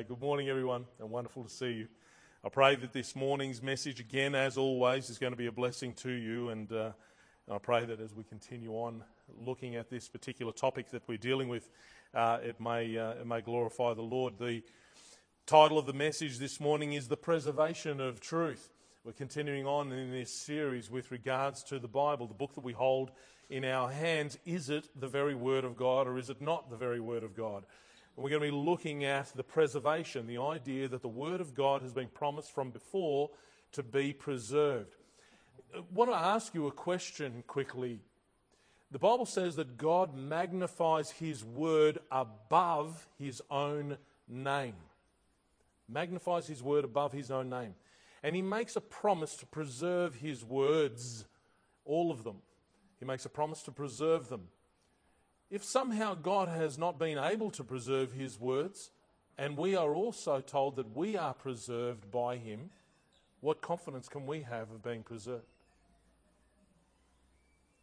Okay, good morning, everyone, and wonderful to see you. I pray that this morning's message, again, as always, is going to be a blessing to you, and uh, I pray that as we continue on looking at this particular topic that we're dealing with, uh, it, may, uh, it may glorify the Lord. The title of the message this morning is The Preservation of Truth. We're continuing on in this series with regards to the Bible, the book that we hold in our hands. Is it the very Word of God, or is it not the very Word of God? We're going to be looking at the preservation, the idea that the Word of God has been promised from before to be preserved. Uh, I want to ask you a question quickly. The Bible says that God magnifies His Word above His own name. Magnifies His Word above His own name. And He makes a promise to preserve His words, all of them. He makes a promise to preserve them. If somehow God has not been able to preserve his words, and we are also told that we are preserved by him, what confidence can we have of being preserved?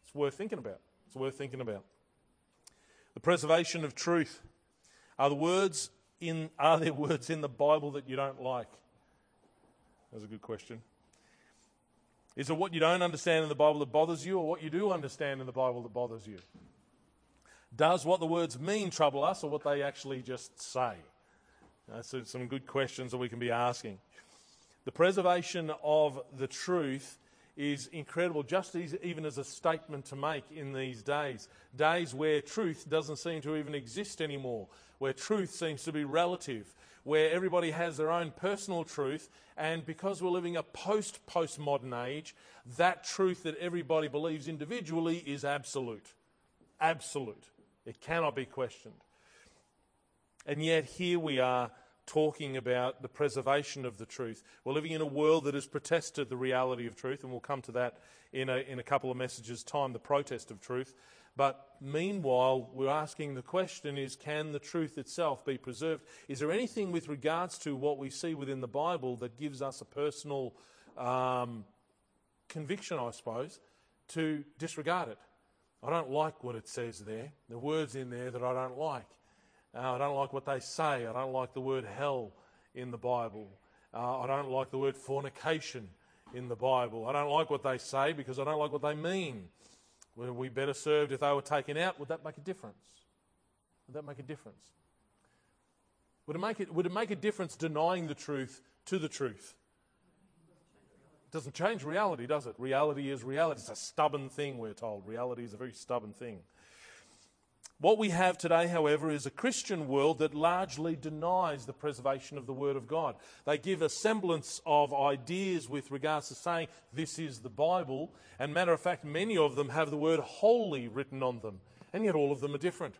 It's worth thinking about. It's worth thinking about. The preservation of truth. Are the words in are there words in the Bible that you don't like? That's a good question. Is it what you don't understand in the Bible that bothers you, or what you do understand in the Bible that bothers you? Does what the words mean trouble us or what they actually just say? That's some good questions that we can be asking. The preservation of the truth is incredible, just even as a statement to make in these days. Days where truth doesn't seem to even exist anymore, where truth seems to be relative, where everybody has their own personal truth, and because we're living a post postmodern age, that truth that everybody believes individually is absolute. Absolute. It cannot be questioned. And yet, here we are talking about the preservation of the truth. We're living in a world that has protested the reality of truth, and we'll come to that in a, in a couple of messages' time the protest of truth. But meanwhile, we're asking the question is can the truth itself be preserved? Is there anything with regards to what we see within the Bible that gives us a personal um, conviction, I suppose, to disregard it? I don't like what it says there. The words in there that I don't like. Uh, I don't like what they say. I don't like the word hell in the Bible. Uh, I don't like the word fornication in the Bible. I don't like what they say because I don't like what they mean. Would we better served if they were taken out? Would that make a difference? Would that make a difference? Would it make, it, would it make a difference denying the truth to the truth? Doesn't change reality, does it? Reality is reality. It's a stubborn thing, we're told. Reality is a very stubborn thing. What we have today, however, is a Christian world that largely denies the preservation of the Word of God. They give a semblance of ideas with regards to saying this is the Bible, and matter of fact, many of them have the word holy written on them, and yet all of them are different.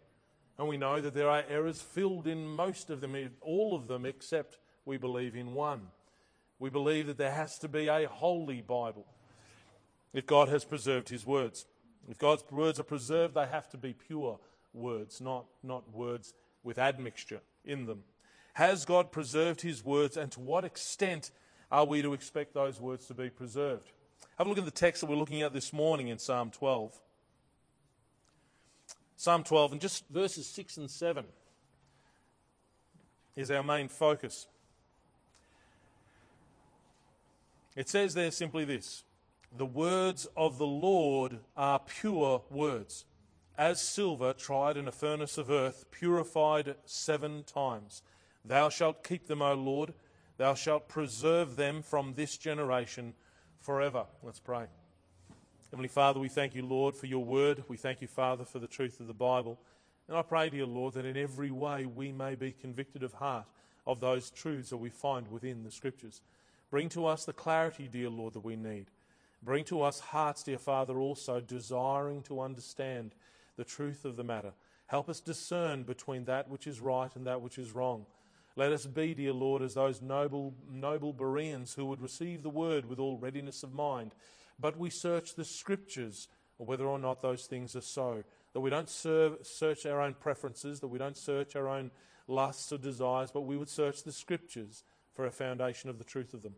And we know that there are errors filled in most of them, all of them, except we believe in one. We believe that there has to be a holy Bible if God has preserved his words. If God's words are preserved, they have to be pure words, not, not words with admixture in them. Has God preserved his words, and to what extent are we to expect those words to be preserved? Have a look at the text that we're looking at this morning in Psalm 12. Psalm 12, and just verses 6 and 7 is our main focus. It says there simply this The words of the Lord are pure words, as silver tried in a furnace of earth, purified seven times. Thou shalt keep them, O Lord. Thou shalt preserve them from this generation forever. Let's pray. Heavenly Father, we thank you, Lord, for your word. We thank you, Father, for the truth of the Bible. And I pray, dear Lord, that in every way we may be convicted of heart of those truths that we find within the Scriptures. Bring to us the clarity, dear Lord, that we need. Bring to us hearts, dear Father, also desiring to understand the truth of the matter. Help us discern between that which is right and that which is wrong. Let us be, dear Lord, as those noble, noble Bereans who would receive the word with all readiness of mind. But we search the scriptures, whether or not those things are so. That we don't serve, search our own preferences, that we don't search our own lusts or desires, but we would search the scriptures for a foundation of the truth of them.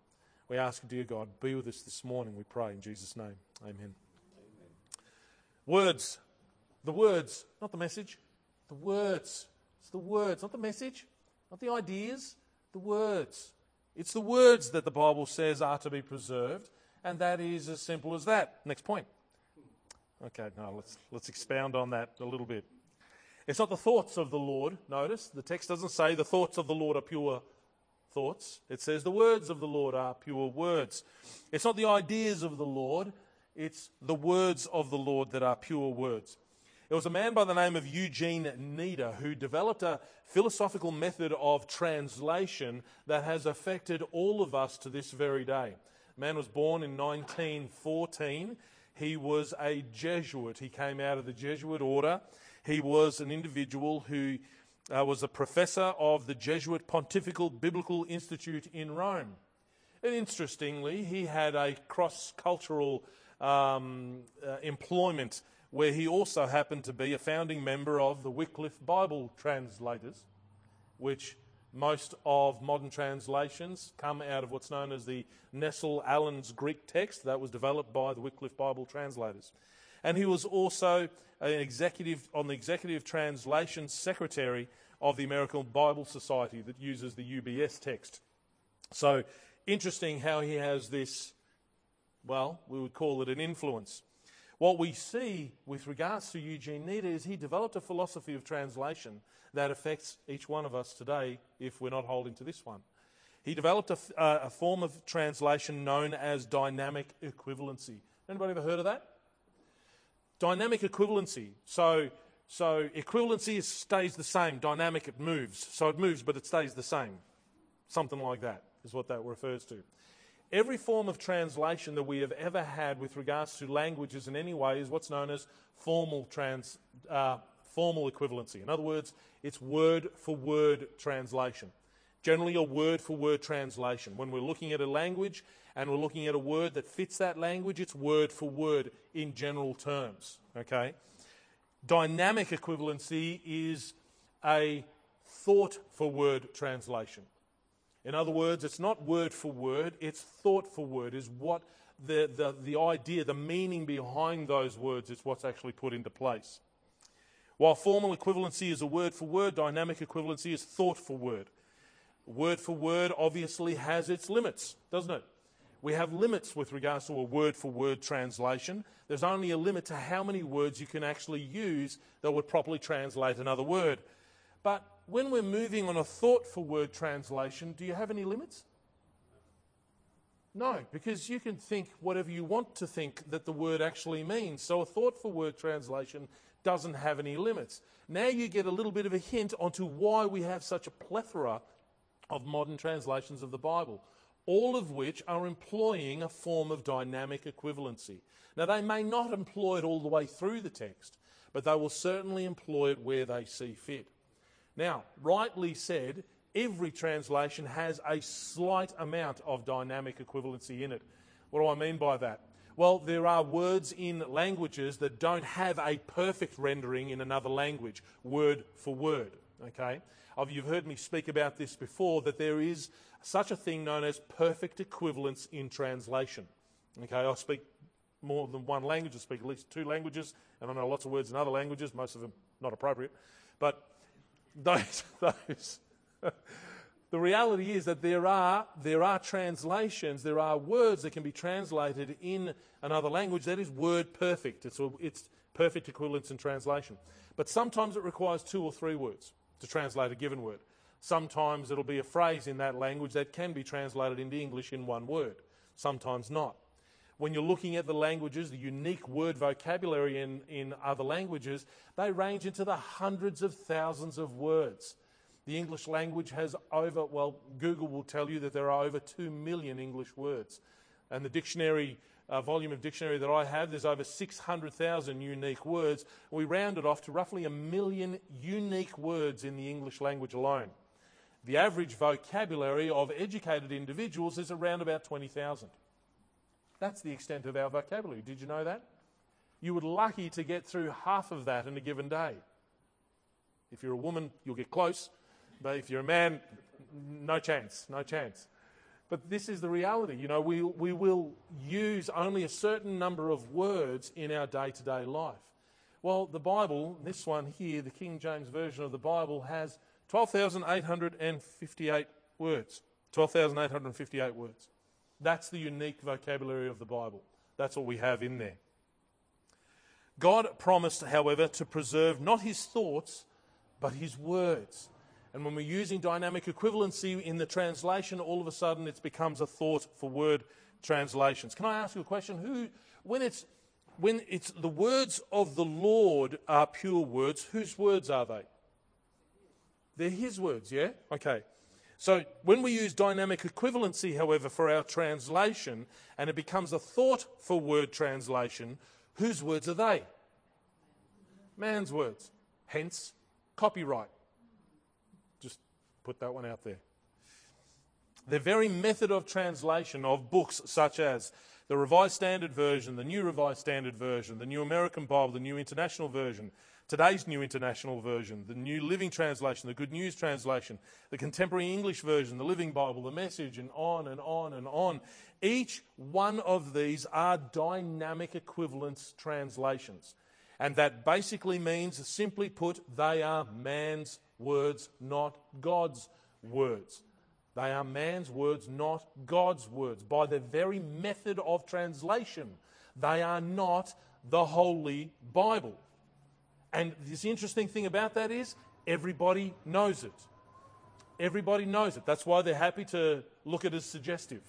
We ask, dear God, be with us this morning, we pray in Jesus' name. Amen. Amen. Words. The words, not the message. The words. It's the words, not the message. Not the ideas, the words. It's the words that the Bible says are to be preserved, and that is as simple as that. Next point. Okay, now let's, let's expound on that a little bit. It's not the thoughts of the Lord. Notice the text doesn't say the thoughts of the Lord are pure thoughts. It says the words of the Lord are pure words. It's not the ideas of the Lord, it's the words of the Lord that are pure words. It was a man by the name of Eugene Nida who developed a philosophical method of translation that has affected all of us to this very day. The man was born in 1914. He was a Jesuit. He came out of the Jesuit order. He was an individual who uh, was a professor of the Jesuit Pontifical Biblical Institute in Rome. And interestingly, he had a cross cultural um, uh, employment where he also happened to be a founding member of the Wycliffe Bible Translators, which most of modern translations come out of what's known as the Nestle Aland's Greek text that was developed by the Wycliffe Bible Translators. And he was also an executive on the executive translation secretary of the American Bible Society that uses the UBS text. So interesting how he has this, well, we would call it an influence. What we see with regards to Eugene Nida is he developed a philosophy of translation that affects each one of us today if we're not holding to this one. He developed a, uh, a form of translation known as dynamic equivalency. Anybody ever heard of that? Dynamic equivalency. So, so equivalency stays the same. Dynamic, it moves. So it moves, but it stays the same. Something like that is what that refers to. Every form of translation that we have ever had with regards to languages in any way is what's known as formal, trans, uh, formal equivalency. In other words, it's word for word translation. Generally, a word for word translation. When we're looking at a language and we're looking at a word that fits that language, it's word for word in general terms. Okay? Dynamic equivalency is a thought for word translation. In other words, it's not word for word, it's thought for word, is what the, the, the idea, the meaning behind those words is what's actually put into place. While formal equivalency is a word for word, dynamic equivalency is thought for word. Word for word obviously has its limits, doesn't it? We have limits with regards to a word for word translation. There's only a limit to how many words you can actually use that would properly translate another word. But when we're moving on a thought for word translation, do you have any limits? No, because you can think whatever you want to think that the word actually means. So a thought for word translation doesn't have any limits. Now you get a little bit of a hint onto why we have such a plethora of modern translations of the Bible, all of which are employing a form of dynamic equivalency. Now, they may not employ it all the way through the text, but they will certainly employ it where they see fit. Now, rightly said, every translation has a slight amount of dynamic equivalency in it. What do I mean by that? Well, there are words in languages that don't have a perfect rendering in another language, word for word. Okay? You've heard me speak about this before, that there is such a thing known as perfect equivalence in translation. Okay, I speak more than one language, I speak at least two languages, and I know lots of words in other languages, most of them not appropriate. But those, those. the reality is that there are, there are translations, there are words that can be translated in another language that is word perfect. It's, a, it's perfect equivalence in translation. But sometimes it requires two or three words to translate a given word. Sometimes it'll be a phrase in that language that can be translated into English in one word. Sometimes not. When you're looking at the languages, the unique word vocabulary in, in other languages, they range into the hundreds of thousands of words. The English language has over, well, Google will tell you that there are over 2 million English words. And the dictionary, uh, volume of dictionary that I have, there's over 600,000 unique words. We round it off to roughly a million unique words in the English language alone. The average vocabulary of educated individuals is around about 20,000. That's the extent of our vocabulary. Did you know that? You were lucky to get through half of that in a given day. If you're a woman, you'll get close. But if you're a man, no chance, no chance. But this is the reality. You know, we, we will use only a certain number of words in our day to day life. Well, the Bible, this one here, the King James Version of the Bible, has 12,858 words. 12,858 words. That's the unique vocabulary of the Bible. That's what we have in there. God promised, however, to preserve not his thoughts, but his words. And when we're using dynamic equivalency in the translation, all of a sudden it becomes a thought for word translations. Can I ask you a question? Who, when it's, when it's the words of the Lord are pure words, whose words are they? They're his words, yeah? Okay. So when we use dynamic equivalency, however, for our translation, and it becomes a thought for word translation, whose words are they? Man's words. Hence, copyright. Put that one out there. The very method of translation of books such as the Revised Standard Version, the New Revised Standard Version, the New American Bible, the New International Version, today's New International Version, the New Living Translation, the Good News Translation, the Contemporary English Version, the Living Bible, the Message, and on and on and on. Each one of these are dynamic equivalence translations. And that basically means, simply put, they are man's words, not God's words. They are man's words, not God's words. By their very method of translation, they are not the Holy Bible. And this interesting thing about that is everybody knows it. Everybody knows it. That's why they're happy to look at it as suggestive.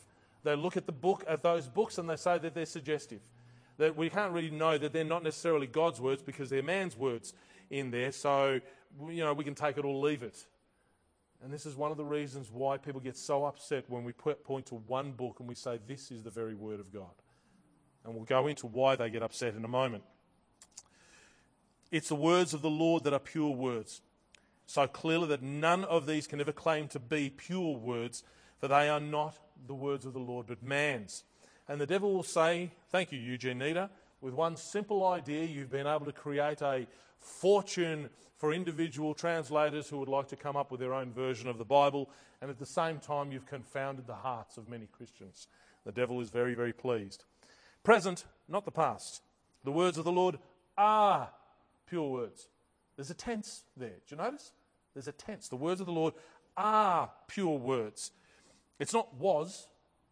They look at the book at those books and they say that they're suggestive that we can't really know that they're not necessarily God's words because they're man's words in there. So, you know, we can take it or leave it. And this is one of the reasons why people get so upset when we point to one book and we say, This is the very word of God. And we'll go into why they get upset in a moment. It's the words of the Lord that are pure words. So clearly that none of these can ever claim to be pure words, for they are not the words of the Lord, but man's. And the devil will say, Thank you, Eugene Nida. With one simple idea, you've been able to create a fortune for individual translators who would like to come up with their own version of the Bible, and at the same time, you've confounded the hearts of many Christians. The devil is very, very pleased. Present, not the past. The words of the Lord are pure words. There's a tense there. Do you notice? There's a tense. The words of the Lord are pure words. It's not was,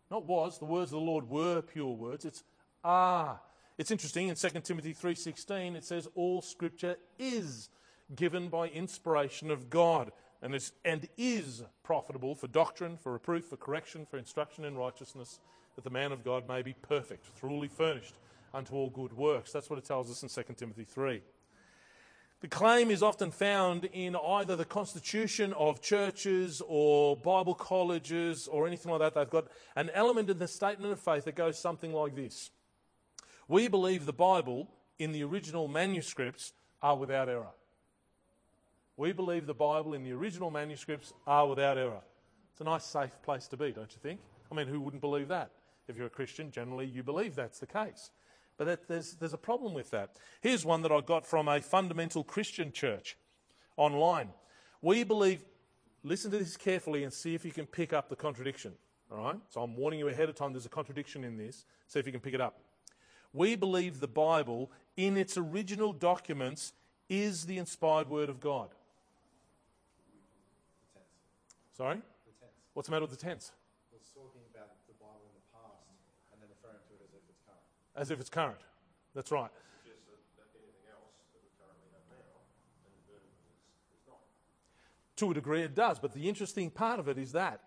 not was, the words of the Lord were pure words. It's are. It's interesting in 2 Timothy 3:16 it says all scripture is given by inspiration of God and is, and is profitable for doctrine, for reproof, for correction, for instruction in righteousness, that the man of God may be perfect, thoroughly furnished unto all good works. That's what it tells us in 2 Timothy 3. The claim is often found in either the constitution of churches or Bible colleges or anything like that. They've got an element in the statement of faith that goes something like this We believe the Bible in the original manuscripts are without error. We believe the Bible in the original manuscripts are without error. It's a nice, safe place to be, don't you think? I mean, who wouldn't believe that? If you're a Christian, generally you believe that's the case. But that, there's, there's a problem with that. Here's one that I got from a fundamental Christian church online. We believe, listen to this carefully and see if you can pick up the contradiction. All right? So I'm warning you ahead of time, there's a contradiction in this. See if you can pick it up. We believe the Bible, in its original documents, is the inspired word of God. Sorry? What's the matter with the tense? It's talking about the Bible in the past and then referring to it as if it's current. As if it's current. That's right. To a degree, it does. But the interesting part of it is that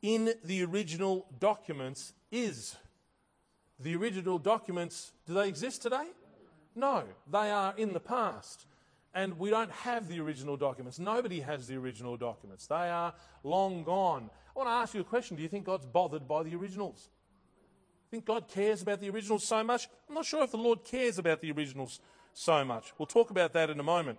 in the original documents is. The original documents, do they exist today? No, they are in the past. And we don't have the original documents. Nobody has the original documents. They are long gone. I want to ask you a question. Do you think God's bothered by the originals? Think God cares about the originals so much? I'm not sure if the Lord cares about the originals so much. We'll talk about that in a moment.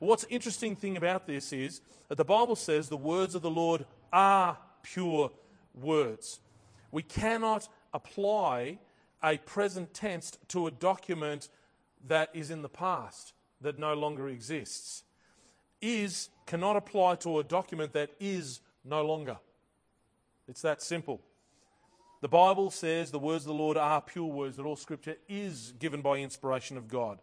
What's interesting thing about this is that the Bible says the words of the Lord are pure words. We cannot apply a present tense to a document that is in the past, that no longer exists. Is cannot apply to a document that is no longer. It's that simple. The Bible says the words of the Lord are pure words, that all scripture is given by inspiration of God.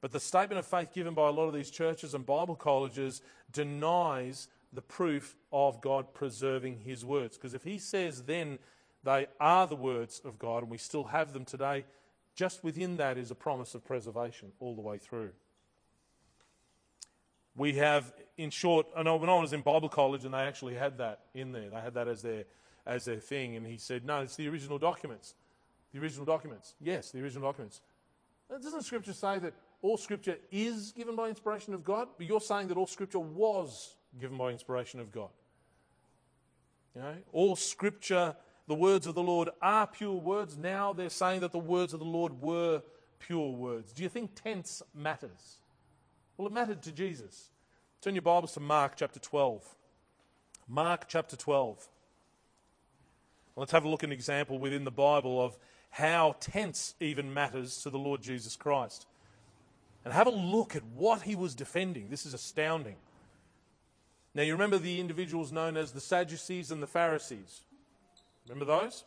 But the statement of faith given by a lot of these churches and Bible colleges denies the proof of God preserving his words. Because if he says then they are the words of God and we still have them today, just within that is a promise of preservation all the way through. We have, in short, know when I was in Bible college and they actually had that in there, they had that as their, as their thing, and he said, No, it's the original documents. The original documents. Yes, the original documents. Doesn't Scripture say that all Scripture is given by inspiration of God? But you're saying that all Scripture was given by inspiration of God. You know, all Scripture, the words of the Lord are pure words. Now they're saying that the words of the Lord were pure words. Do you think tense matters? Well, it mattered to Jesus. Turn your Bibles to Mark chapter 12. Mark chapter 12. Let's have a look at an example within the Bible of how tense even matters to the Lord Jesus Christ. And have a look at what he was defending. This is astounding. Now, you remember the individuals known as the Sadducees and the Pharisees. Remember those?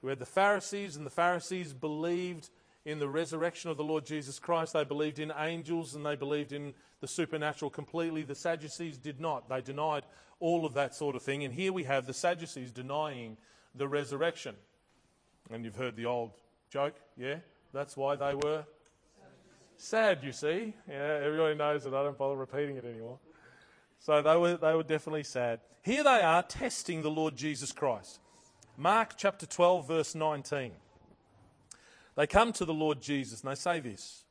We had the Pharisees, and the Pharisees believed in the resurrection of the Lord Jesus Christ. They believed in angels and they believed in the supernatural completely. The Sadducees did not. They denied all of that sort of thing. And here we have the Sadducees denying the resurrection. And you've heard the old joke, yeah? That's why they were sad, you see. Yeah, everybody knows that I don't bother repeating it anymore. So they were, they were definitely sad. Here they are testing the Lord Jesus Christ. Mark chapter 12, verse 19. They come to the Lord Jesus and they say this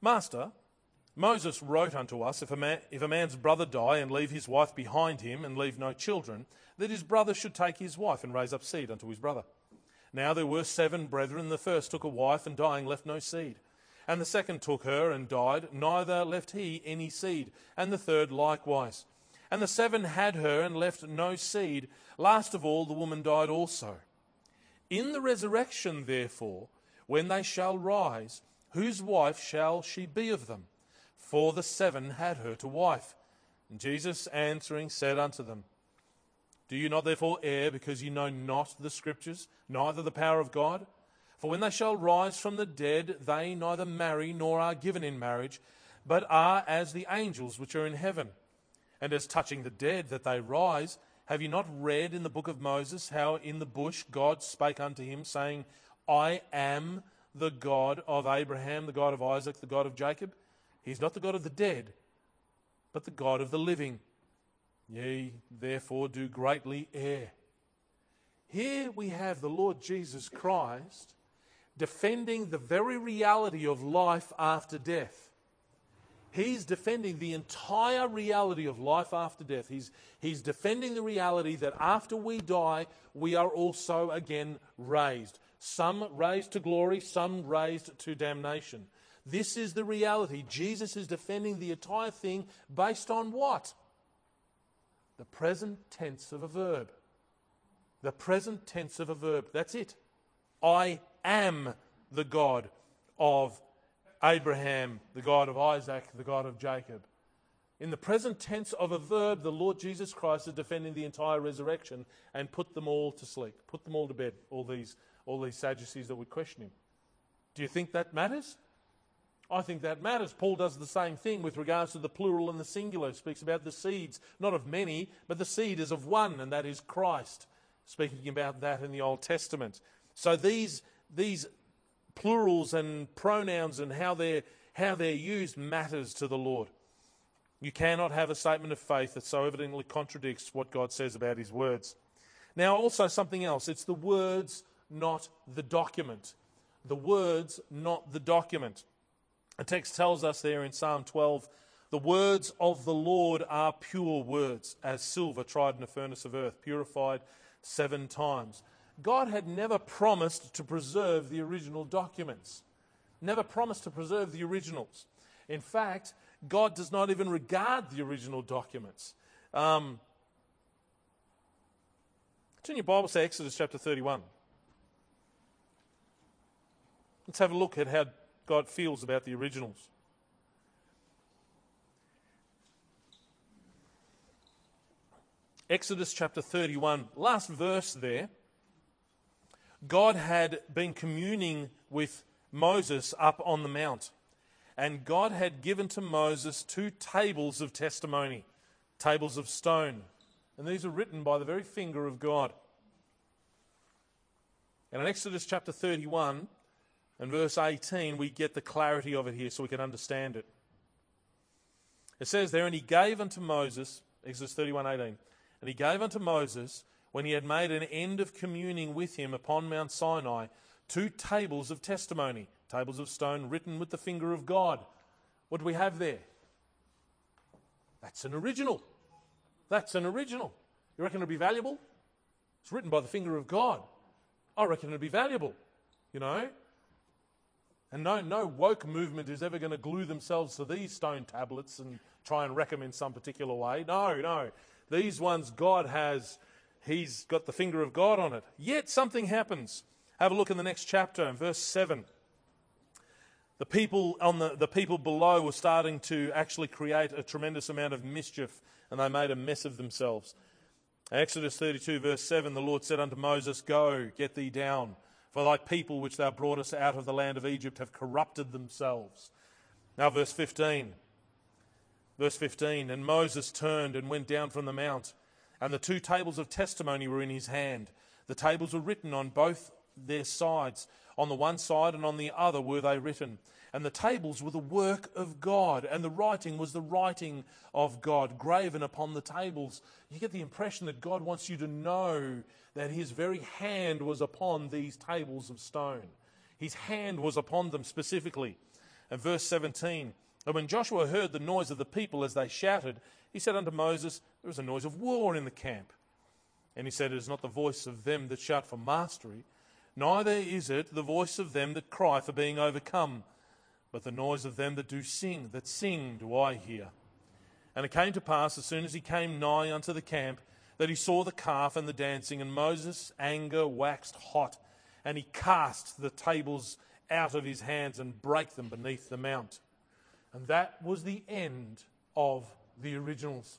Master, Moses wrote unto us if a, man, if a man's brother die and leave his wife behind him and leave no children, that his brother should take his wife and raise up seed unto his brother. Now there were seven brethren. The first took a wife and dying left no seed. And the second took her and died, neither left he any seed. And the third likewise. And the seven had her and left no seed. Last of all, the woman died also. In the resurrection, therefore, when they shall rise, whose wife shall she be of them? For the seven had her to wife. And Jesus answering said unto them, Do you not therefore err because you know not the Scriptures, neither the power of God? For when they shall rise from the dead, they neither marry nor are given in marriage, but are as the angels which are in heaven. And as touching the dead, that they rise, have you not read in the book of Moses how in the bush God spake unto him, saying, I am the God of Abraham, the God of Isaac, the God of Jacob? He's not the God of the dead, but the God of the living. Ye therefore do greatly err. Here we have the Lord Jesus Christ defending the very reality of life after death. He's defending the entire reality of life after death. He's, he's defending the reality that after we die, we are also again raised. Some raised to glory, some raised to damnation. This is the reality. Jesus is defending the entire thing based on what? The present tense of a verb. The present tense of a verb. That's it. I am the God of Abraham, the God of Isaac, the God of Jacob. In the present tense of a verb, the Lord Jesus Christ is defending the entire resurrection and put them all to sleep, put them all to bed, all these, all these Sadducees that would question him. Do you think that matters? I think that matters. Paul does the same thing with regards to the plural and the singular. He speaks about the seeds, not of many, but the seed is of one, and that is Christ. Speaking about that in the Old Testament. So these, these plurals and pronouns and how they're, how they're used matters to the Lord. You cannot have a statement of faith that so evidently contradicts what God says about his words. Now, also something else it's the words, not the document. The words, not the document. The text tells us there in Psalm 12 the words of the Lord are pure words, as silver tried in a furnace of earth, purified seven times. God had never promised to preserve the original documents, never promised to preserve the originals. In fact, God does not even regard the original documents. Um, turn your Bible to Exodus chapter 31. Let's have a look at how God feels about the originals. Exodus chapter 31, last verse there. God had been communing with Moses up on the mount, and God had given to Moses two tables of testimony. tables of stone. And these are written by the very finger of God. And in Exodus chapter 31 and verse 18, we get the clarity of it here so we can understand it. It says there, and he gave unto Moses, Exodus 31 18, and he gave unto Moses, when he had made an end of communing with him upon Mount Sinai, two tables of testimony, tables of stone written with the finger of God. What do we have there? That's an original. That's an original. You reckon it'll be valuable? It's written by the finger of God. I reckon it'll be valuable, you know? And no, no woke movement is ever going to glue themselves to these stone tablets and try and wreck them in some particular way. No, no. These ones, God has, He's got the finger of God on it. Yet something happens. Have a look in the next chapter, in verse 7. The people, on the, the people below were starting to actually create a tremendous amount of mischief, and they made a mess of themselves. Exodus 32, verse 7 The Lord said unto Moses, Go, get thee down, for thy people which thou broughtest out of the land of Egypt have corrupted themselves. Now, verse 15. Verse 15 And Moses turned and went down from the mount, and the two tables of testimony were in his hand. The tables were written on both their sides. On the one side and on the other were they written. And the tables were the work of God, and the writing was the writing of God, graven upon the tables. You get the impression that God wants you to know that His very hand was upon these tables of stone. His hand was upon them specifically. And verse 17 And when Joshua heard the noise of the people as they shouted, he said unto Moses, There is a noise of war in the camp. And he said, It is not the voice of them that shout for mastery Neither is it the voice of them that cry for being overcome, but the noise of them that do sing, that sing do I hear. And it came to pass, as soon as he came nigh unto the camp, that he saw the calf and the dancing, and Moses' anger waxed hot, and he cast the tables out of his hands and brake them beneath the mount. And that was the end of the originals.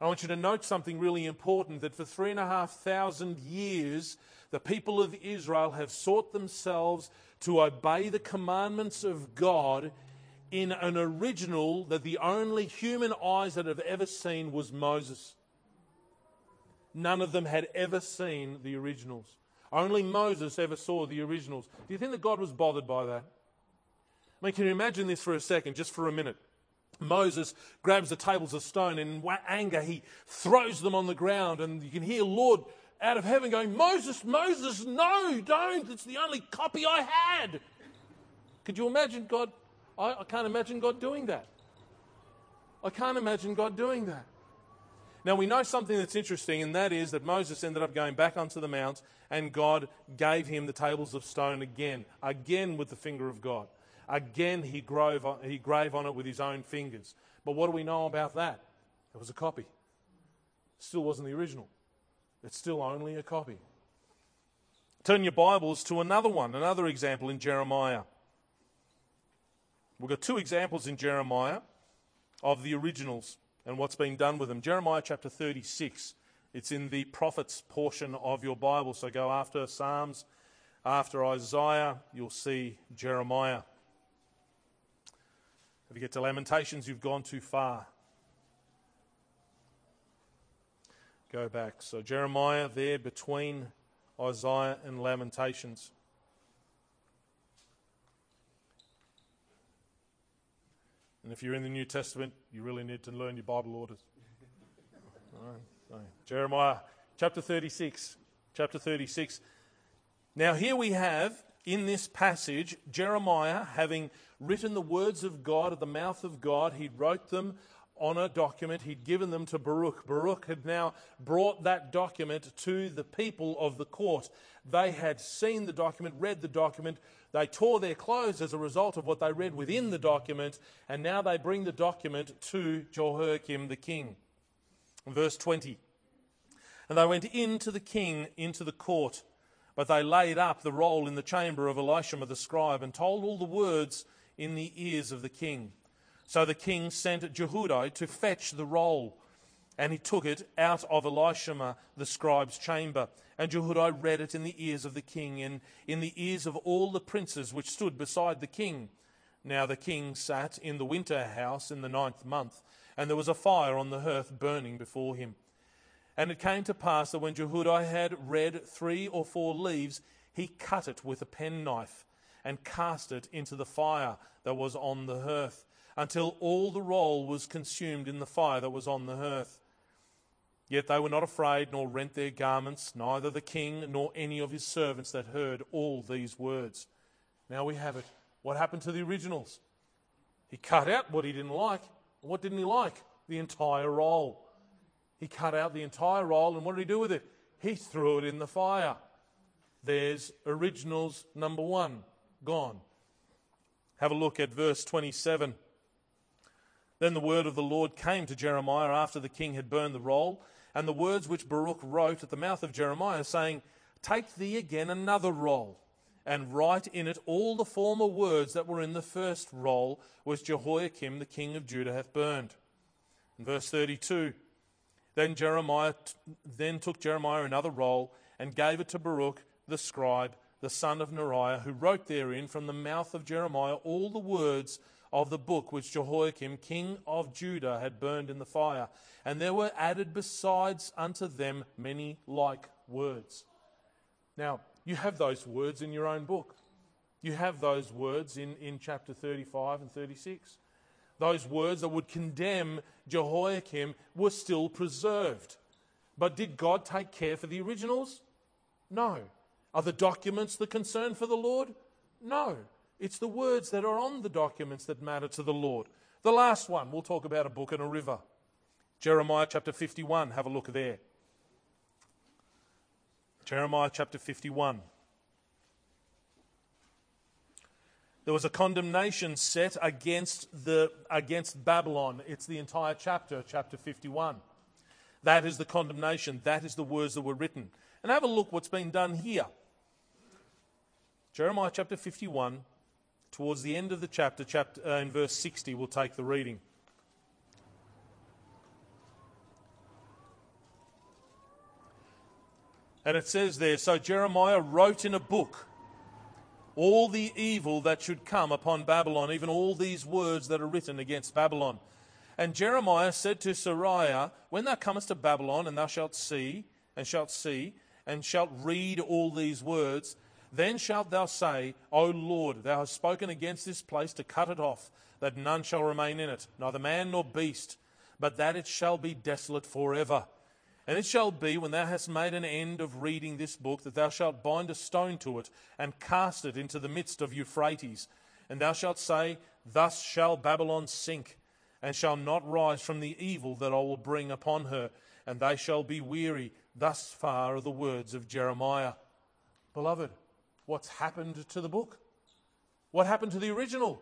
I want you to note something really important that for three and a half thousand years, the people of Israel have sought themselves to obey the commandments of God in an original that the only human eyes that have ever seen was Moses. None of them had ever seen the originals. Only Moses ever saw the originals. Do you think that God was bothered by that? I mean, can you imagine this for a second, just for a minute? Moses grabs the tables of stone and in anger he throws them on the ground, and you can hear Lord out of heaven going, Moses, Moses, no, don't. It's the only copy I had. Could you imagine God? I, I can't imagine God doing that. I can't imagine God doing that. Now, we know something that's interesting, and that is that Moses ended up going back onto the mount, and God gave him the tables of stone again, again with the finger of God. Again, he grove, he grave on it with his own fingers. But what do we know about that? It was a copy. Still wasn't the original. It's still only a copy. Turn your Bibles to another one, another example in Jeremiah. We've got two examples in Jeremiah of the originals and what's been done with them. Jeremiah chapter 36. It's in the prophets portion of your Bible. So go after Psalms, after Isaiah, you'll see Jeremiah. If you get to Lamentations, you've gone too far. Go back. So Jeremiah there between Isaiah and Lamentations. And if you're in the New Testament, you really need to learn your Bible orders. Jeremiah chapter 36. Chapter 36. Now, here we have in this passage Jeremiah having written the words of God at the mouth of God. He wrote them on a document. He'd given them to Baruch. Baruch had now brought that document to the people of the court. They had seen the document, read the document. They tore their clothes as a result of what they read within the document, and now they bring the document to Jehoiakim the king. Verse 20. And they went in to the king into the court, but they laid up the roll in the chamber of Elishama the scribe and told all the words in the ears of the king. So the king sent Jehudi to fetch the roll, and he took it out of Elishama the scribe's chamber. And Jehudi read it in the ears of the king, and in the ears of all the princes which stood beside the king. Now the king sat in the winter house in the ninth month. and there was a fire on the hearth burning before him. And it came to pass that when Jehudi had read three or four leaves, he cut it with a penknife and cast it into the fire that was on the hearth, until all the roll was consumed in the fire that was on the hearth. Yet they were not afraid, nor rent their garments, neither the king nor any of his servants that heard all these words. Now we have it. What happened to the originals? He cut out what he didn't like. What didn't he like? The entire roll. He cut out the entire roll, and what did he do with it? He threw it in the fire. There's originals number one, gone. Have a look at verse 27. Then the word of the Lord came to Jeremiah after the king had burned the roll, and the words which Baruch wrote at the mouth of Jeremiah, saying, Take thee again another roll, and write in it all the former words that were in the first roll, which Jehoiakim the king of Judah hath burned. In verse 32, then Jeremiah then took Jeremiah another roll and gave it to Baruch the scribe, the son of Neriah, who wrote therein from the mouth of Jeremiah all the words of the book which Jehoiakim, king of Judah, had burned in the fire. And there were added besides unto them many like words. Now, you have those words in your own book. You have those words in, in chapter 35 and 36. Those words that would condemn Jehoiakim were still preserved. But did God take care for the originals? No. Are the documents the concern for the Lord? No. It's the words that are on the documents that matter to the Lord. The last one, we'll talk about a book and a river. Jeremiah chapter 51, have a look there. Jeremiah chapter 51. There was a condemnation set against, the, against Babylon. It's the entire chapter, chapter 51. That is the condemnation. That is the words that were written. And have a look what's been done here. Jeremiah chapter 51, towards the end of the chapter, chapter uh, in verse 60, we'll take the reading. And it says there So Jeremiah wrote in a book all the evil that should come upon Babylon, even all these words that are written against Babylon. And Jeremiah said to Seraiah, When thou comest to Babylon, and thou shalt see, and shalt see, and shalt read all these words, then shalt thou say, O Lord, thou hast spoken against this place to cut it off, that none shall remain in it, neither man nor beast, but that it shall be desolate forever. And it shall be, when thou hast made an end of reading this book, that thou shalt bind a stone to it, and cast it into the midst of Euphrates. And thou shalt say, Thus shall Babylon sink, and shall not rise from the evil that I will bring upon her, and they shall be weary. Thus far are the words of Jeremiah. Beloved, what's happened to the book? What happened to the original?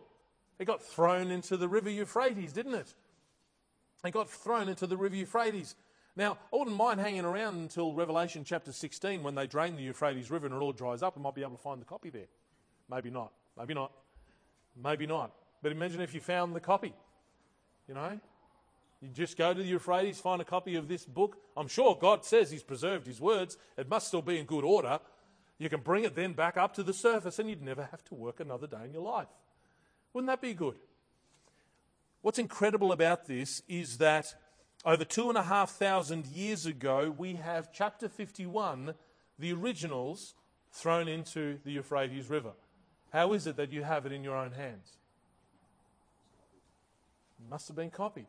It got thrown into the river Euphrates, didn't it? It got thrown into the river Euphrates. Now, I wouldn't mind hanging around until Revelation chapter 16 when they drain the Euphrates River and it all dries up. I might be able to find the copy there. Maybe not. Maybe not. Maybe not. But imagine if you found the copy. You know? You just go to the Euphrates, find a copy of this book. I'm sure God says He's preserved His words. It must still be in good order. You can bring it then back up to the surface and you'd never have to work another day in your life. Wouldn't that be good? What's incredible about this is that over two and a half thousand years ago, we have chapter 51, the originals, thrown into the Euphrates River. How is it that you have it in your own hands? It must have been copied.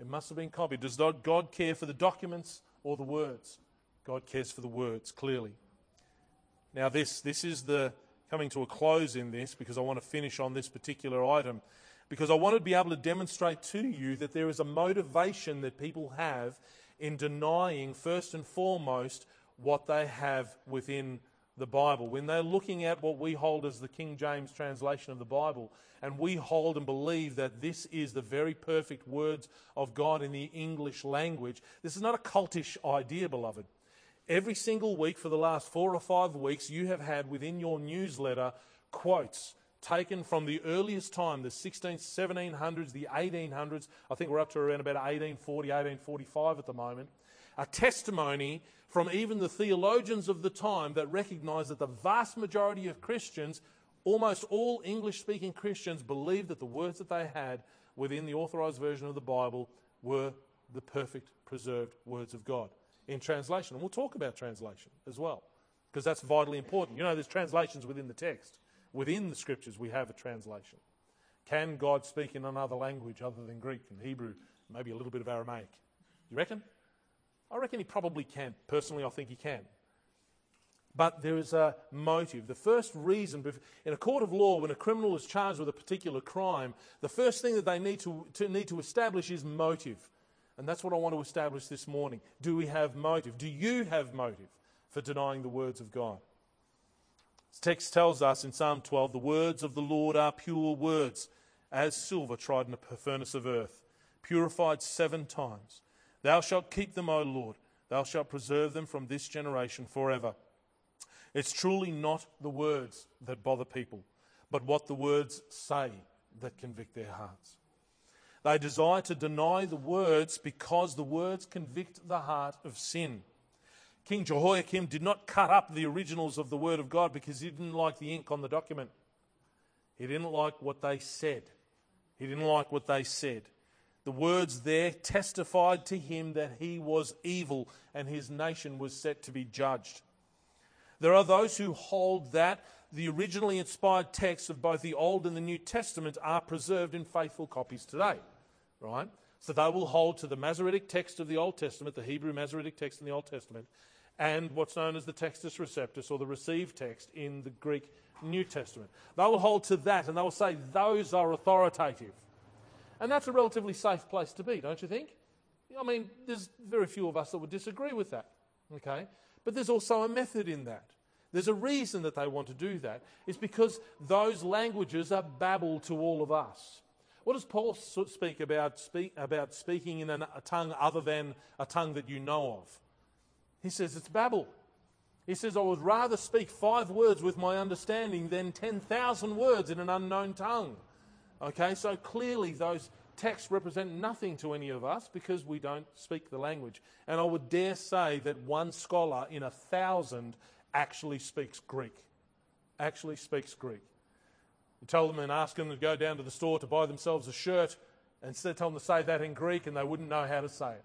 It must have been copied. Does God care for the documents or the words? God cares for the words, clearly. Now, this, this is the coming to a close in this because I want to finish on this particular item because I want to be able to demonstrate to you that there is a motivation that people have in denying, first and foremost, what they have within the Bible. When they're looking at what we hold as the King James translation of the Bible, and we hold and believe that this is the very perfect words of God in the English language, this is not a cultish idea, beloved. Every single week for the last four or five weeks, you have had within your newsletter quotes taken from the earliest time, the 16th, 1700s, the 1800s. I think we're up to around about 1840, 1845 at the moment. A testimony from even the theologians of the time that recognized that the vast majority of Christians, almost all English speaking Christians, believed that the words that they had within the authorized version of the Bible were the perfect preserved words of God in translation. And we'll talk about translation as well, because that's vitally important. You know, there's translations within the text. Within the scriptures, we have a translation. Can God speak in another language other than Greek and Hebrew, maybe a little bit of Aramaic? You reckon? I reckon he probably can. Personally, I think he can. But there is a motive. The first reason, in a court of law, when a criminal is charged with a particular crime, the first thing that they need to, to, need to establish is motive. And that's what I want to establish this morning. Do we have motive? Do you have motive for denying the words of God? This text tells us in Psalm 12 the words of the Lord are pure words, as silver tried in a furnace of earth, purified seven times. Thou shalt keep them, O Lord. Thou shalt preserve them from this generation forever. It's truly not the words that bother people, but what the words say that convict their hearts. They desire to deny the words because the words convict the heart of sin. King Jehoiakim did not cut up the originals of the Word of God because he didn't like the ink on the document. He didn't like what they said. He didn't like what they said. The words there testified to him that he was evil and his nation was set to be judged. There are those who hold that the originally inspired texts of both the Old and the New Testament are preserved in faithful copies today, right? So they will hold to the Masoretic text of the Old Testament, the Hebrew Masoretic text in the Old Testament, and what's known as the Textus Receptus or the received text in the Greek New Testament. They will hold to that and they will say those are authoritative. And that's a relatively safe place to be, don't you think? I mean, there's very few of us that would disagree with that. Okay? But there's also a method in that. There's a reason that they want to do that. It's because those languages are babble to all of us. What does Paul speak about, speak, about speaking in a tongue other than a tongue that you know of? He says it's babble. He says, I would rather speak five words with my understanding than 10,000 words in an unknown tongue. Okay, so clearly those texts represent nothing to any of us because we don't speak the language. And I would dare say that one scholar in a thousand actually speaks Greek. Actually speaks Greek. You tell them and ask them to go down to the store to buy themselves a shirt, and tell them to say that in Greek, and they wouldn't know how to say it.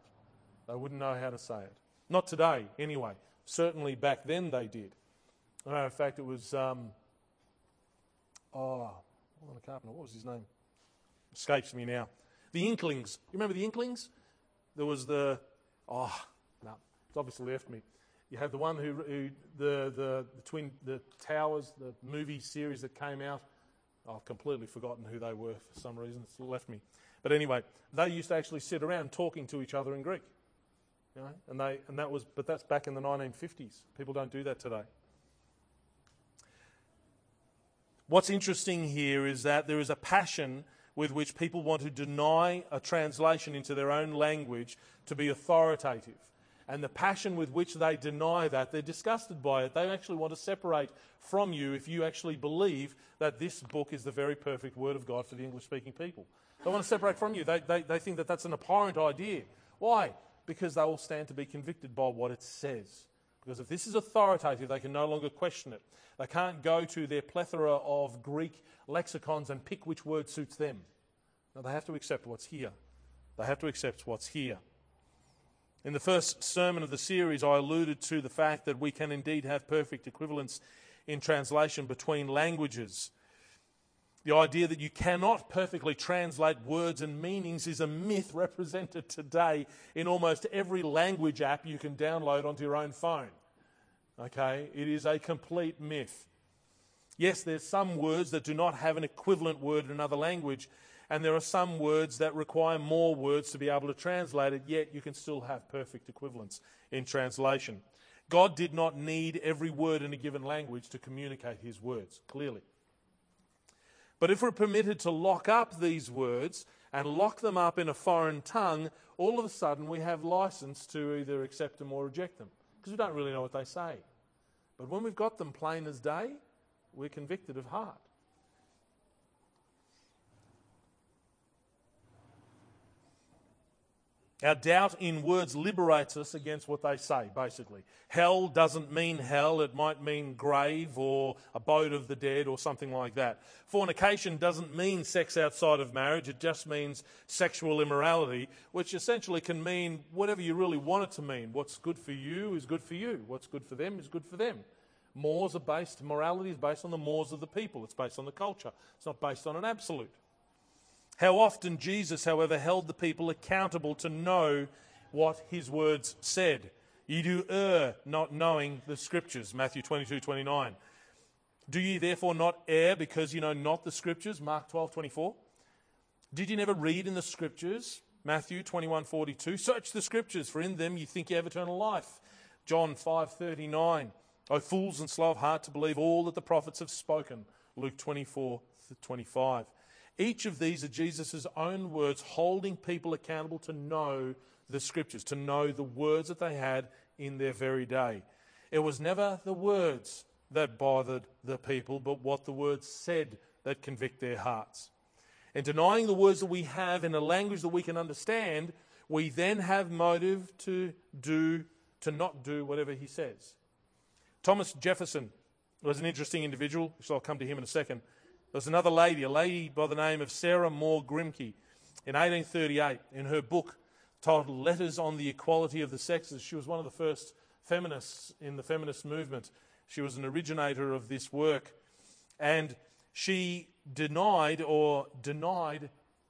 They wouldn't know how to say it. Not today, anyway. Certainly back then they did. No, in fact, it was, um, oh, what was his name? Escapes me now. The Inklings. You remember the Inklings? There was the, oh, no, it's obviously left me. You have the one who, who the, the, the twin, the Towers, the movie series that came out. I've completely forgotten who they were for some reason. It's left me. But anyway, they used to actually sit around talking to each other in Greek. You know, and they and that was but that's back in the 1950s. People don't do that today. What's interesting here is that there is a passion with which people want to deny a translation into their own language to be authoritative and the passion with which they deny that, they're disgusted by it. They actually want to separate from you if you actually believe that this book is the very perfect Word of God for the English speaking people. They want to separate from you. They, they, they think that that's an abhorrent idea. Why? Because they will stand to be convicted by what it says. Because if this is authoritative, they can no longer question it. They can't go to their plethora of Greek lexicons and pick which word suits them. No, they have to accept what's here. They have to accept what's here. In the first sermon of the series, I alluded to the fact that we can indeed have perfect equivalence in translation between languages. The idea that you cannot perfectly translate words and meanings is a myth represented today in almost every language app you can download onto your own phone. Okay? It is a complete myth. Yes, there's some words that do not have an equivalent word in another language, and there are some words that require more words to be able to translate it, yet you can still have perfect equivalence in translation. God did not need every word in a given language to communicate his words, clearly. But if we're permitted to lock up these words and lock them up in a foreign tongue, all of a sudden we have license to either accept them or reject them because we don't really know what they say. But when we've got them plain as day, we're convicted of heart. Our doubt in words liberates us against what they say, basically. Hell doesn't mean hell, it might mean grave or abode of the dead or something like that. Fornication doesn't mean sex outside of marriage, it just means sexual immorality, which essentially can mean whatever you really want it to mean. What's good for you is good for you, what's good for them is good for them. Mores are based, morality is based on the mores of the people, it's based on the culture, it's not based on an absolute. How often Jesus, however, held the people accountable to know what his words said. Ye do err not knowing the scriptures, Matthew 22 29. Do ye therefore not err because you know not the scriptures, Mark 12 24? Did you never read in the scriptures, Matthew 21 42? Search the scriptures, for in them you think you have eternal life, John 5 39. O fools and slow of heart to believe all that the prophets have spoken, Luke 24 25. Each of these are Jesus' own words holding people accountable to know the scriptures, to know the words that they had in their very day. It was never the words that bothered the people, but what the words said that convict their hearts. And denying the words that we have in a language that we can understand, we then have motive to do, to not do whatever he says. Thomas Jefferson was an interesting individual, so I'll come to him in a second. There was another lady, a lady by the name of Sarah Moore Grimke, in 1838, in her book titled Letters on the Equality of the Sexes. She was one of the first feminists in the feminist movement. She was an originator of this work. And she denied, or denied,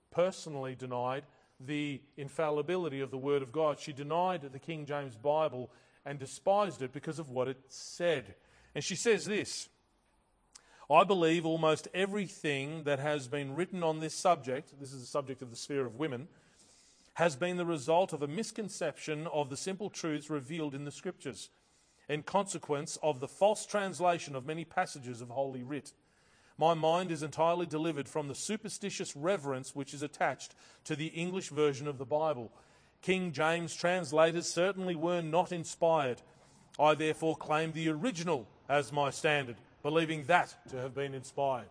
personally denied, the infallibility of the Word of God. She denied the King James Bible and despised it because of what it said. And she says this I believe almost everything that has been written on this subject, this is the subject of the sphere of women, has been the result of a misconception of the simple truths revealed in the Scriptures, in consequence of the false translation of many passages of Holy Writ. My mind is entirely delivered from the superstitious reverence which is attached to the English version of the Bible. King James translators certainly were not inspired. I therefore claim the original as my standard believing that to have been inspired.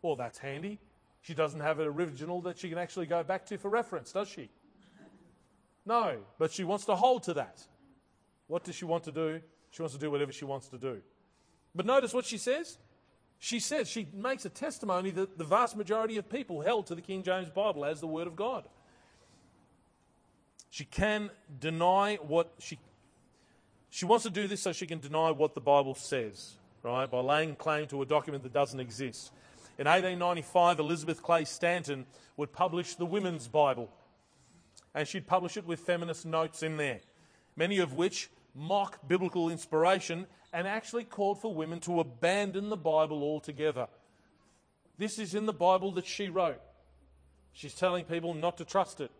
Well, that's handy. She doesn't have an original that she can actually go back to for reference, does she? No, but she wants to hold to that. What does she want to do? She wants to do whatever she wants to do. But notice what she says. She says, she makes a testimony that the vast majority of people held to the King James Bible as the Word of God. She can deny what she. She wants to do this so she can deny what the Bible says right, by laying claim to a document that doesn't exist. In 1895, Elizabeth Cady Stanton would publish the Women's Bible, and she'd publish it with feminist notes in there, many of which mock biblical inspiration and actually called for women to abandon the Bible altogether. This is in the Bible that she wrote. She's telling people not to trust it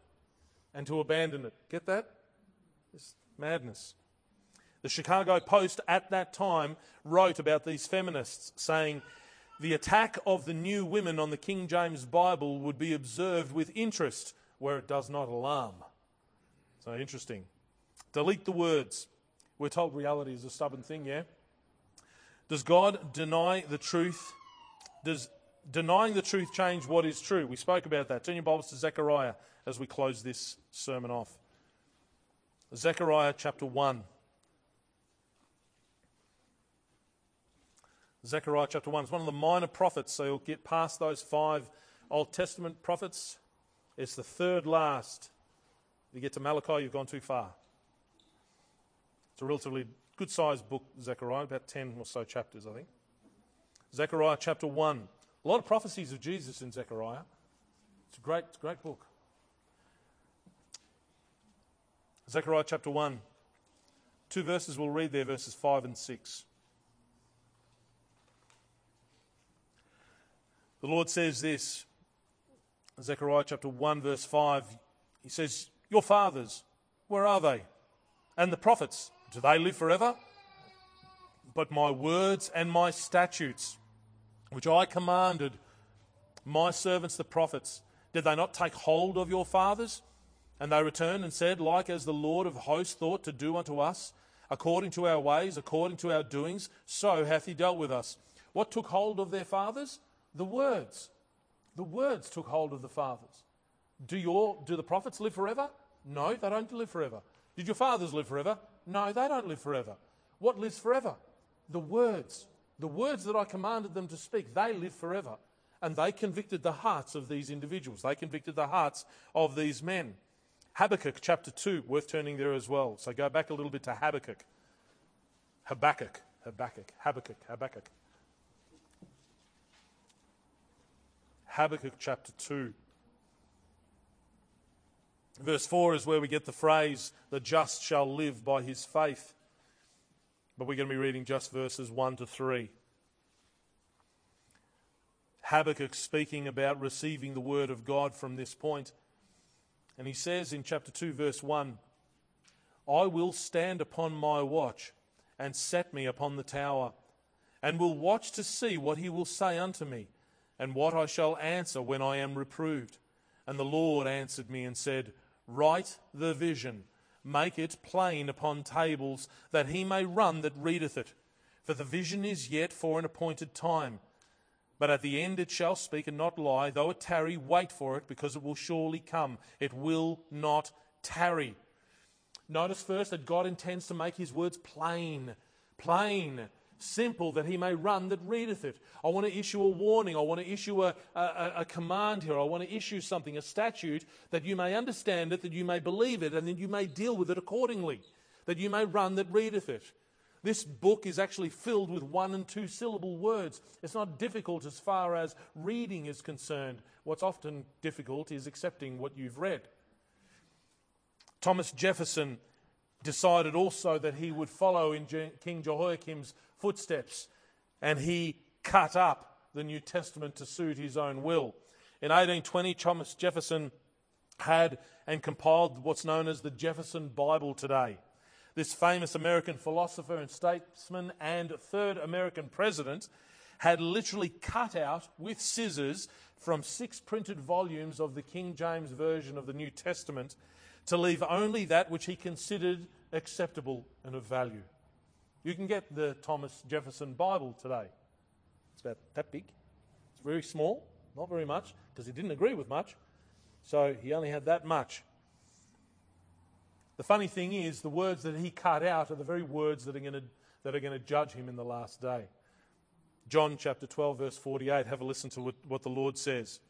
and to abandon it. Get that? It's madness. The Chicago Post at that time wrote about these feminists, saying, The attack of the new women on the King James Bible would be observed with interest where it does not alarm. So interesting. Delete the words. We're told reality is a stubborn thing, yeah? Does God deny the truth? Does denying the truth change what is true? We spoke about that. Turn your Bibles to Zechariah as we close this sermon off. Zechariah chapter 1. Zechariah chapter 1. It's one of the minor prophets, so you'll get past those five Old Testament prophets. It's the third last. You get to Malachi, you've gone too far. It's a relatively good sized book, Zechariah, about 10 or so chapters, I think. Zechariah chapter 1. A lot of prophecies of Jesus in Zechariah. It's a great, it's a great book. Zechariah chapter 1. Two verses we'll read there, verses 5 and 6. The Lord says this, Zechariah chapter 1, verse 5. He says, Your fathers, where are they? And the prophets, do they live forever? But my words and my statutes, which I commanded my servants the prophets, did they not take hold of your fathers? And they returned and said, Like as the Lord of hosts thought to do unto us, according to our ways, according to our doings, so hath he dealt with us. What took hold of their fathers? The words. The words took hold of the fathers. Do, your, do the prophets live forever? No, they don't live forever. Did your fathers live forever? No, they don't live forever. What lives forever? The words. The words that I commanded them to speak, they live forever. And they convicted the hearts of these individuals. They convicted the hearts of these men. Habakkuk chapter 2, worth turning there as well. So go back a little bit to Habakkuk. Habakkuk, Habakkuk, Habakkuk, Habakkuk. Habakkuk chapter 2. Verse 4 is where we get the phrase, the just shall live by his faith. But we're going to be reading just verses 1 to 3. Habakkuk speaking about receiving the word of God from this point. And he says in chapter 2, verse 1 I will stand upon my watch and set me upon the tower, and will watch to see what he will say unto me, and what I shall answer when I am reproved. And the Lord answered me and said, Write the vision, make it plain upon tables, that he may run that readeth it. For the vision is yet for an appointed time. But at the end it shall speak and not lie. Though it tarry, wait for it, because it will surely come. It will not tarry. Notice first that God intends to make his words plain. Plain simple that he may run that readeth it. I want to issue a warning. I want to issue a, a, a, command here. I want to issue something, a statute, that you may understand it, that you may believe it, and that you may deal with it accordingly, that you may run that readeth it. This book is actually filled with one and two syllable words. It's not difficult as far as reading is concerned. What's often difficult is accepting what you've read. Thomas Jefferson decided also that he would follow in King Jehoiakim's footsteps, and he cut up the New Testament to suit his own will. In 1820, Thomas Jefferson had and compiled what's known as the Jefferson Bible today. This famous American philosopher and statesman and third American president had literally cut out with scissors from six printed volumes of the King James Version of the New Testament to leave only that which he considered acceptable and of value. You can get the Thomas Jefferson Bible today. It's about that big. It's very small, not very much, because he didn't agree with much. So he only had that much. The funny thing is, the words that he cut out are the very words that are going to, that are going to judge him in the last day. John chapter 12, verse 48. Have a listen to what, what the Lord says.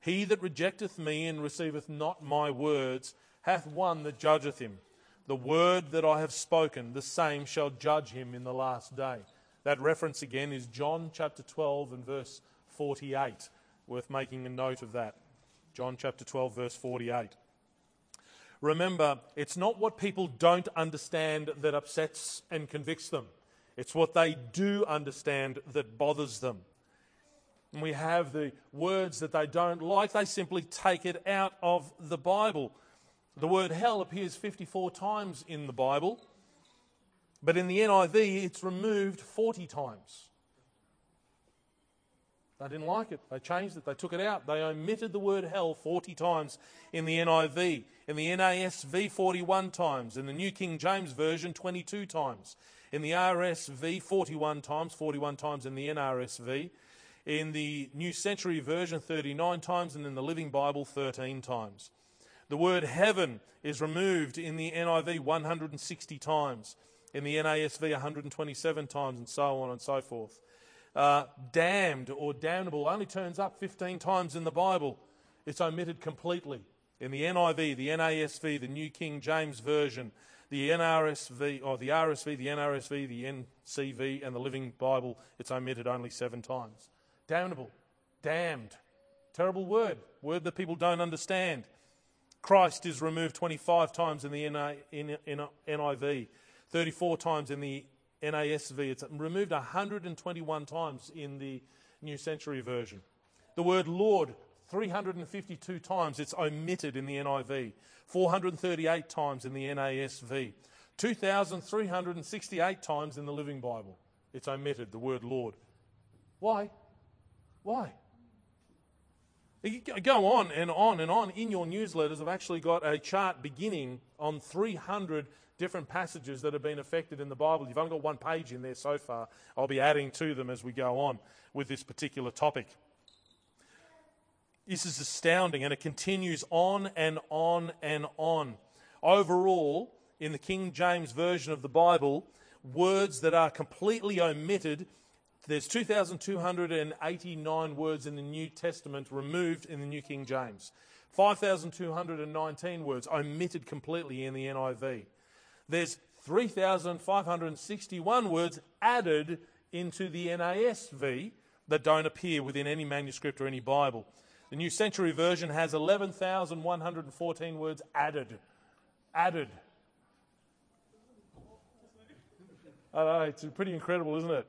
He that rejecteth me and receiveth not my words hath one that judgeth him. The word that I have spoken, the same shall judge him in the last day. That reference again is John chapter 12 and verse 48. Worth making a note of that. John chapter 12, verse 48. Remember, it's not what people don't understand that upsets and convicts them, it's what they do understand that bothers them. And we have the words that they don't like, they simply take it out of the Bible. The word hell appears 54 times in the Bible, but in the NIV it's removed 40 times. They didn't like it. They changed it. They took it out. They omitted the word hell 40 times in the NIV, in the NASV 41 times, in the New King James Version 22 times, in the RSV 41 times, 41 times in the NRSV, in the New Century Version 39 times, and in the Living Bible 13 times. The word heaven is removed in the NIV 160 times, in the NASV 127 times, and so on and so forth. Uh, damned or damnable only turns up 15 times in the Bible. It's omitted completely. In the NIV, the NASV, the New King James Version, the NRSV, or the RSV, the NRSV, the NCV, and the Living Bible, it's omitted only seven times. Damnable, damned, terrible word, word that people don't understand. Christ is removed 25 times in the NIV, 34 times in the NASV. It's removed 121 times in the New Century Version. The word Lord, 352 times, it's omitted in the NIV, 438 times in the NASV, 2,368 times in the Living Bible. It's omitted, the word Lord. Why? Why? Go on and on and on. In your newsletters, I've actually got a chart beginning on 300 different passages that have been affected in the Bible. You've only got one page in there so far. I'll be adding to them as we go on with this particular topic. This is astounding, and it continues on and on and on. overall, in the King James Version of the Bible, words that are completely omitted. There's 2,289 words in the New Testament removed in the New King James. 5,219 words omitted completely in the NIV. There's 3,561 words added into the NASV that don't appear within any manuscript or any Bible. The New Century Version has 11,114 words added. Added. I know, it's pretty incredible, isn't it?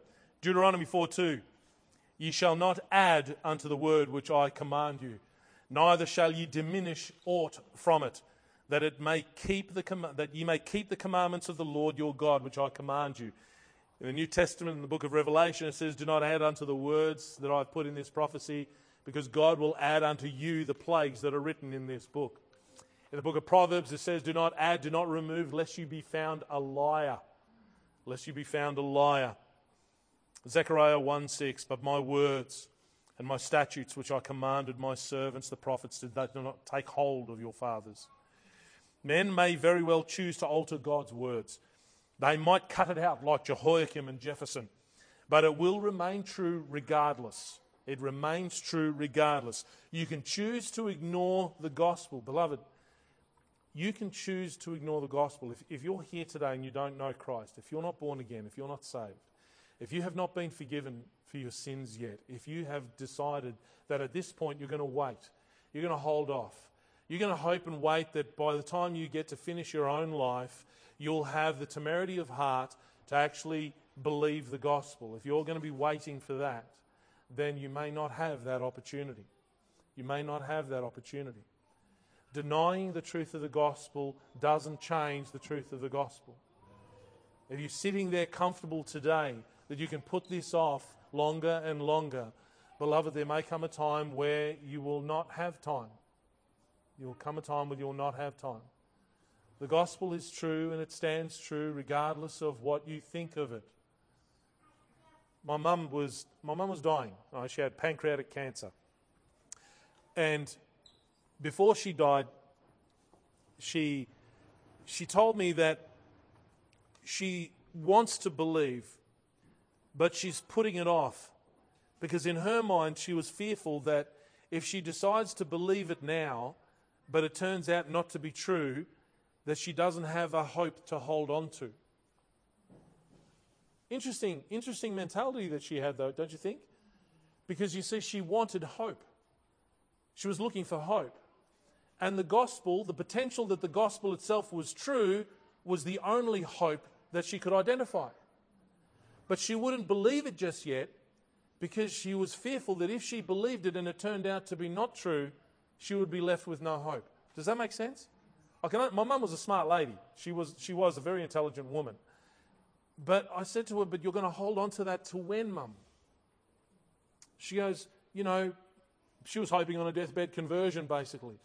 Deuteronomy 4 2. Ye shall not add unto the word which I command you, neither shall ye diminish aught from it, that it may keep the com- that ye may keep the commandments of the Lord your God which I command you. In the New Testament, in the book of Revelation, it says, Do not add unto the words that I've put in this prophecy, because God will add unto you the plagues that are written in this book. In the book of Proverbs, it says, Do not add, do not remove, lest you be found a liar. Lest you be found a liar. Zechariah 1 6, But my words and my statutes which I commanded my servants, the prophets, did they not take hold of your fathers. Men may very well choose to alter God's words. They might cut it out like Jehoiakim and Jefferson, but it will remain true regardless. It remains true regardless. You can choose to ignore the gospel. Beloved, you can choose to ignore the gospel. If, if you're here today and you don't know Christ, if you're not born again, if you're not saved, if you have not been forgiven for your sins yet, if you have decided that at this point you're going to wait, you're going to hold off, you're going to hope and wait that by the time you get to finish your own life, you'll have the temerity of heart to actually believe the gospel. If you're going to be waiting for that, then you may not have that opportunity. You may not have that opportunity. Denying the truth of the gospel doesn't change the truth of the gospel. If you're sitting there comfortable today that you can put this off longer and longer, beloved, there may come a time where you will not have time. There will come a time when you will not have time. The gospel is true and it stands true regardless of what you think of it. My mum was my mum was dying. Uh, she had pancreatic cancer, and before she died, she she told me that she wants to believe, but she's putting it off because in her mind she was fearful that if she decides to believe it now, but it turns out not to be true, that she doesn't have a hope to hold on to. Interesting, interesting mentality that she had, though, don't you think? Because you see, she wanted hope. She was looking for hope. And the gospel, the potential that the gospel itself was true, was the only hope that she could identify. But she wouldn't believe it just yet because she was fearful that if she believed it and it turned out to be not true, she would be left with no hope. Does that make sense? My mum was a smart lady. She was, she was a very intelligent woman. But I said to her, But you're going to hold on to that to when, mum? She goes, You know, she was hoping on a deathbed conversion, basically.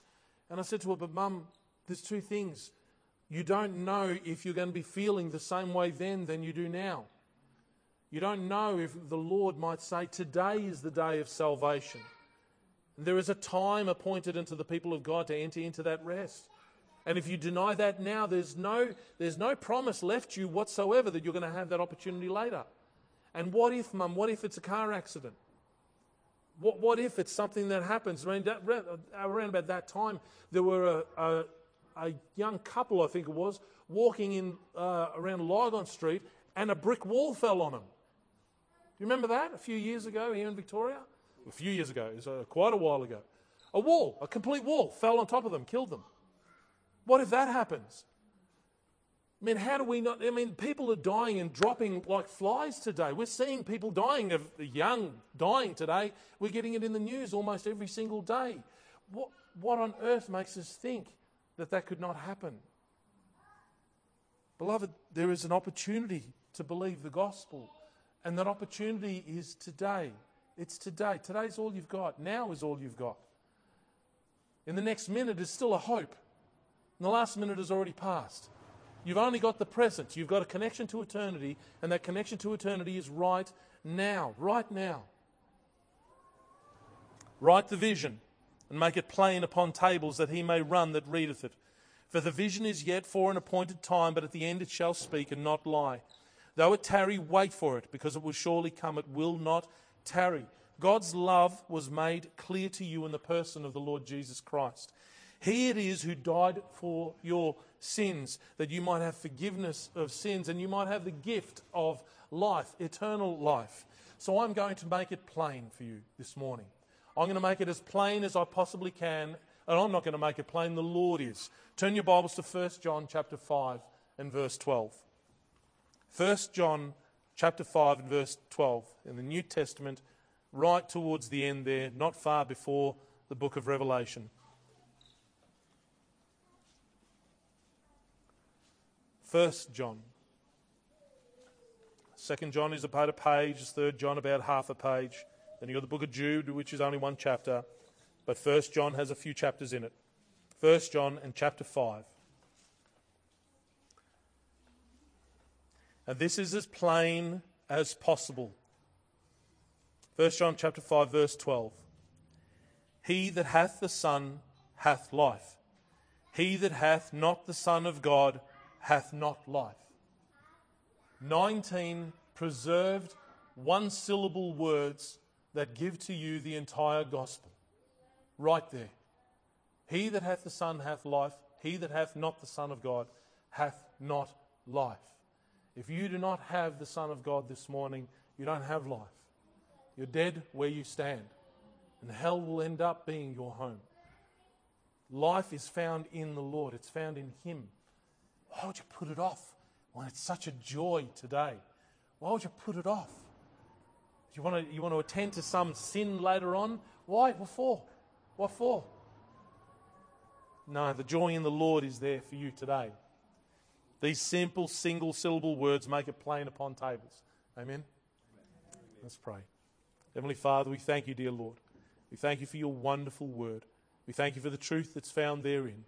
And I said to her, But mum, there's two things. You don't know if you're going to be feeling the same way then than you do now. You don't know if the Lord might say, Today is the day of salvation. And there is a time appointed unto the people of God to enter into that rest. And if you deny that now, there's no, there's no promise left you whatsoever that you're going to have that opportunity later. And what if, mum, what if it's a car accident? What, what if it's something that happens? I mean, that, around about that time, there were a, a, a, young couple, I think it was, walking in uh, around Lygon Street, and a brick wall fell on them. You remember that a few years ago here in Victoria? A few years ago, it was uh, quite a while ago. A wall, a complete wall, fell on top of them, killed them. What if that happens? I mean, how do we not? I mean, people are dying and dropping like flies today. We're seeing people dying of young dying today. We're getting it in the news almost every single day. What, what on earth makes us think that that could not happen? Beloved, there is an opportunity to believe the gospel, and that opportunity is today. It's today. Today's all you've got. Now is all you've got. In the next minute is still a hope. And the last minute has already passed. You've only got the present. You've got a connection to eternity, and that connection to eternity is right now. Right now. Write the vision and make it plain upon tables that he may run that readeth it. For the vision is yet for an appointed time, but at the end it shall speak and not lie. Though it tarry, wait for it, because it will surely come. It will not tarry. God's love was made clear to you in the person of the Lord Jesus Christ. He it is who died for your sins, that you might have forgiveness of sins and you might have the gift of life, eternal life. So I'm going to make it plain for you this morning. I'm going to make it as plain as I possibly can and I'm not going to make it plain, the Lord is. Turn your Bibles to 1 John chapter 5 and verse 12. 1 John chapter 5 and verse 12 in the New Testament, right towards the end there, not far before the book of Revelation. First John. Second John is about a page, third John about half a page. Then you've got the book of Jude, which is only one chapter. But First John has a few chapters in it. First John and chapter 5. And this is as plain as possible. First John chapter 5 verse 12. He that hath the Son hath life. He that hath not the Son of God hath not life. 19 preserved one syllable words that give to you the entire gospel. Right there. He that hath the Son hath life. He that hath not the Son of God hath not life. If you do not have the Son of God this morning, you don't have life. You're dead where you stand. And hell will end up being your home. Life is found in the Lord, it's found in Him. Why would you put it off when it's such a joy today? Why would you put it off? You want to, you want to attend to some sin later on? Why? What for? What for? No, the joy in the Lord is there for you today. These simple single syllable words make it plain upon tables. Amen? Let's pray. Heavenly Father, we thank you, dear Lord. We thank you for your wonderful word. We thank you for the truth that's found therein.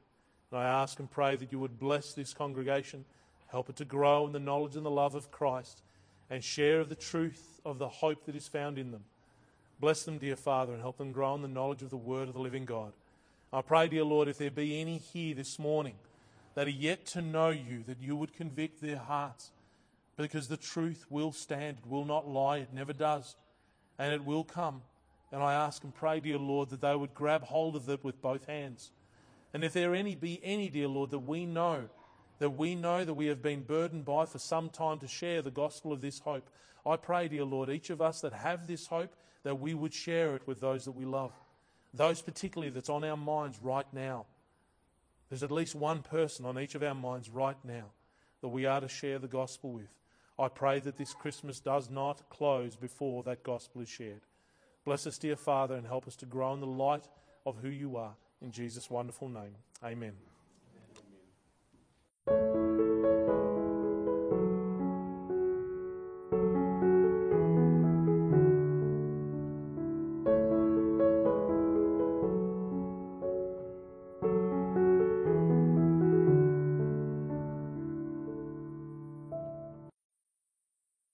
And I ask and pray that you would bless this congregation, help it to grow in the knowledge and the love of Christ, and share of the truth of the hope that is found in them. Bless them, dear Father, and help them grow in the knowledge of the word of the living God. I pray, dear Lord, if there be any here this morning that are yet to know you, that you would convict their hearts, because the truth will stand, it will not lie, it never does, and it will come. And I ask and pray, dear Lord, that they would grab hold of it with both hands. And if there any be any, dear Lord, that we know, that we know that we have been burdened by for some time to share the gospel of this hope, I pray, dear Lord, each of us that have this hope, that we would share it with those that we love. Those particularly that's on our minds right now. There's at least one person on each of our minds right now that we are to share the gospel with. I pray that this Christmas does not close before that gospel is shared. Bless us, dear Father, and help us to grow in the light of who you are. In Jesus' wonderful name. Amen.